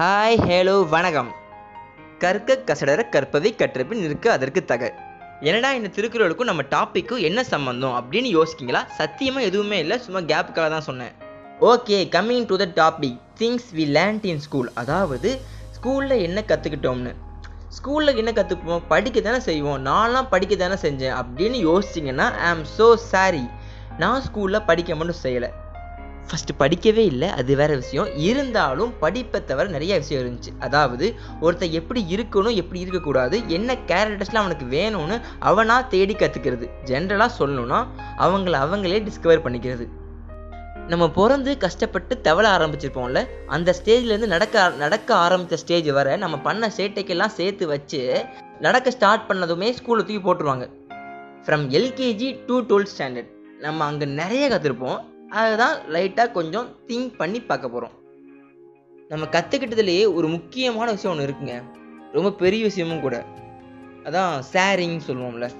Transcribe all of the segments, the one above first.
Hi Halo வணக்கம். கற்க கசடர கற்பதை கற்றபின் நிற்க அதற்கு தக. என்னடா இந்த திருக்குறளுக்கும் நம்ம டாப்பிக்கும் என்ன சம்மந்தம் அப்படின்னு யோசிக்கிங்களா? சத்தியமாக எதுவுமே இல்லை சும்மா கேப்புக்காக தான் சொன்னேன். Okay coming to the topic things we land in school அதாவது ஸ்கூலில் என்ன கற்றுக்கிட்டோம்னு ஸ்கூலில் என்ன கற்றுப்போம் படிக்க தானே செய்வோம். நான்லாம் படிக்க தானே செஞ்சேன் அப்படின்னு யோசிச்சிங்கன்னா ஐ ஆம் ஸோ சாரி நான் ஸ்கூலில் படிக்க மட்டும் செய்யலை. ஃபஸ்ட்டு படிக்கவே இல்லை அது வேற விஷயம். இருந்தாலும் படிப்பை தவிர நிறைய விஷயம் இருந்துச்சு. அதாவது ஒருத்தன் எப்படி இருக்கணும் எப்படி இருக்கக்கூடாது என்ன கேரக்டர்ஸ்லாம் அவனுக்கு வேணும்னு அவனாக தேடி கற்றுக்கிறது ஜென்ரலாக சொல்லணும்னா அவங்கள அவங்களே டிஸ்கவர் பண்ணிக்கிறது. நம்ம பிறந்து கஷ்டப்பட்டு தவள ஆரம்பிச்சிருப்போம்ல அந்த ஸ்டேஜ்லேருந்து நடக்க நடக்க ஆரம்பித்த ஸ்டேஜ் வர நம்ம பண்ண சேட்டைக்கெல்லாம் சேர்த்து வச்சு நடக்க ஸ்டார்ட் பண்ணதுமே ஸ்கூலில் தூக்கி போட்டுருவாங்க. From LKG to twelfth standard நம்ம அங்கே நிறைய கற்றுருப்போம் அதுதான் லைட்டாக கொஞ்சம் திங்க் பண்ணி பார்க்க போகிறோம் நம்ம கற்றுக்கிட்டதுலேயே ஒரு முக்கியமான விஷயம் ஒன்று இருக்குங்க. ரொம்ப பெரிய விஷயமும் கூட. அதான் ஷேரிங் சொல்லுவோம்ல.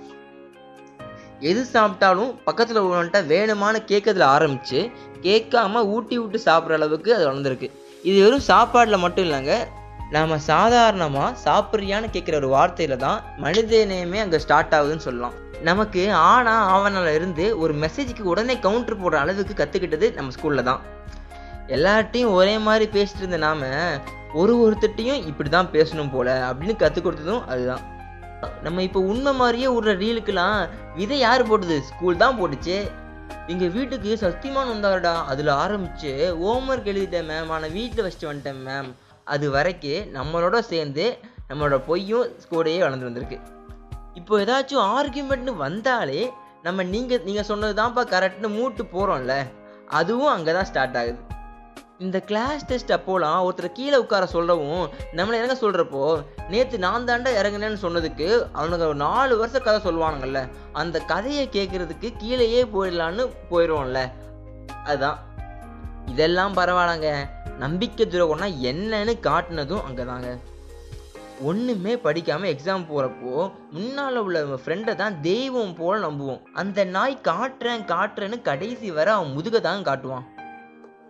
எது சாப்பிட்டாலும் பக்கத்தில் உள்ளவன்ட்ட வேணுமான கேட்கறதுல ஆரம்பித்து கேட்காம ஊட்டி விட்டு சாப்பிட்ற அளவுக்கு அது வளர்ந்துருக்கு. இது வெறும் சாப்பாடில் மட்டும் இல்லைங்க நாம் சாதாரணமாக சாப்பிட்றியான்னு கேட்குற ஒரு வார்த்தையில் தான் மனிதநேயமே அங்கே ஸ்டார்ட் ஆகுதுன்னு சொல்லலாம். நமக்கு ஆனா ஆவணால இருந்து ஒரு மெசேஜுக்கு உடனே கவுண்டர் போடுற அளவுக்கு கற்றுக்கிட்டது நம்ம ஸ்கூலில் தான். எல்லார்ட்டையும் ஒரே மாதிரி பேசிட்டு இருந்த நாம ஒரு ஒருத்தட்டையும் இப்படி தான் பேசணும் போல அப்படின்னு கற்றுக் கொடுத்ததும் அதுதான். நம்ம இப்போ உண்மை மாதிரியே விடுற ரீலுக்கெல்லாம் விதை யார் போட்டது? ஸ்கூல் தான் போட்டுச்சு. எங்கள் வீட்டுக்கு சத்தியமான் வந்தாருடா அதில் ஆரம்பித்து ஹோம்ஒர்க் எழுதிட்டேன் மேம் ஆனால் வீட்டில் வச்சுட்டு வந்துட்டேன் மேம் அது வரைக்கும் நம்மளோட சேர்ந்து நம்மளோட பொய்யும் கூடயே வளர்ந்து வந்திருக்கு. இப்போ ஏதாச்சும் ஆர்கியூமெண்ட்னு வந்தாலே நம்ம நீங்கள் நீங்கள் சொன்னது தான்ப்பா கரெக்ட்னு மூட்டு போகிறோம்ல அதுவும் அங்கே தான் ஸ்டார்ட் ஆகுது. இந்த கிளாஸ் டெஸ்ட் அப்போலாம் ஒருத்தர் கீழே உட்கார சொல்லவும் நம்மளை இறங்க சொல்கிறப்போ நேற்று நான் தாண்டா இறங்குனேன்னு சொன்னதுக்கு அவனுக்கு ஒரு நாலு வருஷம் கதை சொல்லுவானுங்கள்ல அந்த கதையை கேட்குறதுக்கு கீழேயே போயிடலான்னு போயிடுவோம்ல அதுதான். இதெல்லாம் பரவாயில்லங்க. நம்பிக்கை துரோகம்னா என்னன்னு காட்டினதும் அங்கே தாங்க ஒன்றுமே படிக்காமல் எக்ஸாம் போகிறப்போ முன்னால் உள்ள ஃப்ரெண்டை தான் தெய்வம் போல் நம்புவோம். அந்த நாய் காட்டுறேன் காட்டுறேன்னு கடைசி வரை அவன் முதுக தான் காட்டுவான்.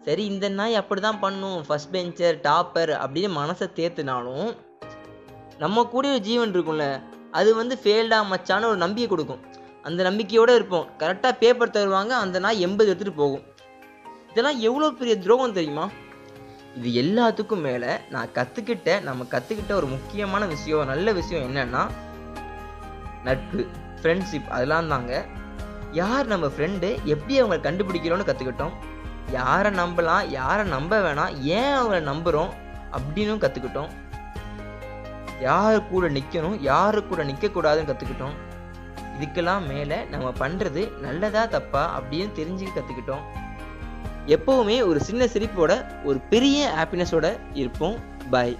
சரி இந்த நாய் அப்படி தான் பண்ணும். ஃபஸ்ட் பெஞ்சர் டாப்பர் அப்படின்னு மனசை தேர்த்துனாலும் நம்ம கூட ஒரு ஜீவன் இருக்கும்ல அது வந்து ஃபெயில்டா மச்சான்னு ஒரு நம்பிக்கை கொடுக்கும். அந்த நம்பிக்கையோடு இருப்போம். கரெக்டாக பேப்பர் தருவாங்க அந்த நாய் எண்பது எடுத்துகிட்டு போகும். இதெல்லாம் எவ்வளோ பெரிய துரோகம் தெரியுமா? இது எல்லாத்துக்கும் மேலே நான் கற்றுக்கிட்ட நம்ம கற்றுக்கிட்ட ஒரு முக்கியமான விஷயம் நல்ல விஷயம் என்னன்னா நட்பு ஃப்ரெண்ட்ஷிப் அதெல்லாம் தாங்க. யார் நம்ம ஃப்ரெண்டு எப்படி அவங்களை கண்டுபிடிக்கிறோன்னு கற்றுக்கிட்டோம் யாரை நம்பலாம் யாரை நம்ப வேணாம் ஏன் அவங்கள நம்புகிறோம் அப்படின்னும் கற்றுக்கிட்டோம் யார் கூட நிற்கணும் யாரு கூட நிற்கக்கூடாதுன்னு கற்றுக்கிட்டோம் இதுக்கெல்லாம் மேலே நம்ம பண்ணுறது நல்லதா தப்பா அப்படின்னு தெரிஞ்சுக்க கற்றுக்கிட்டோம் எப்போவுமே ஒரு சின்ன சிரிப்போட ஒரு பெரிய ஹாப்பினஸோட இருப்போம். பாய்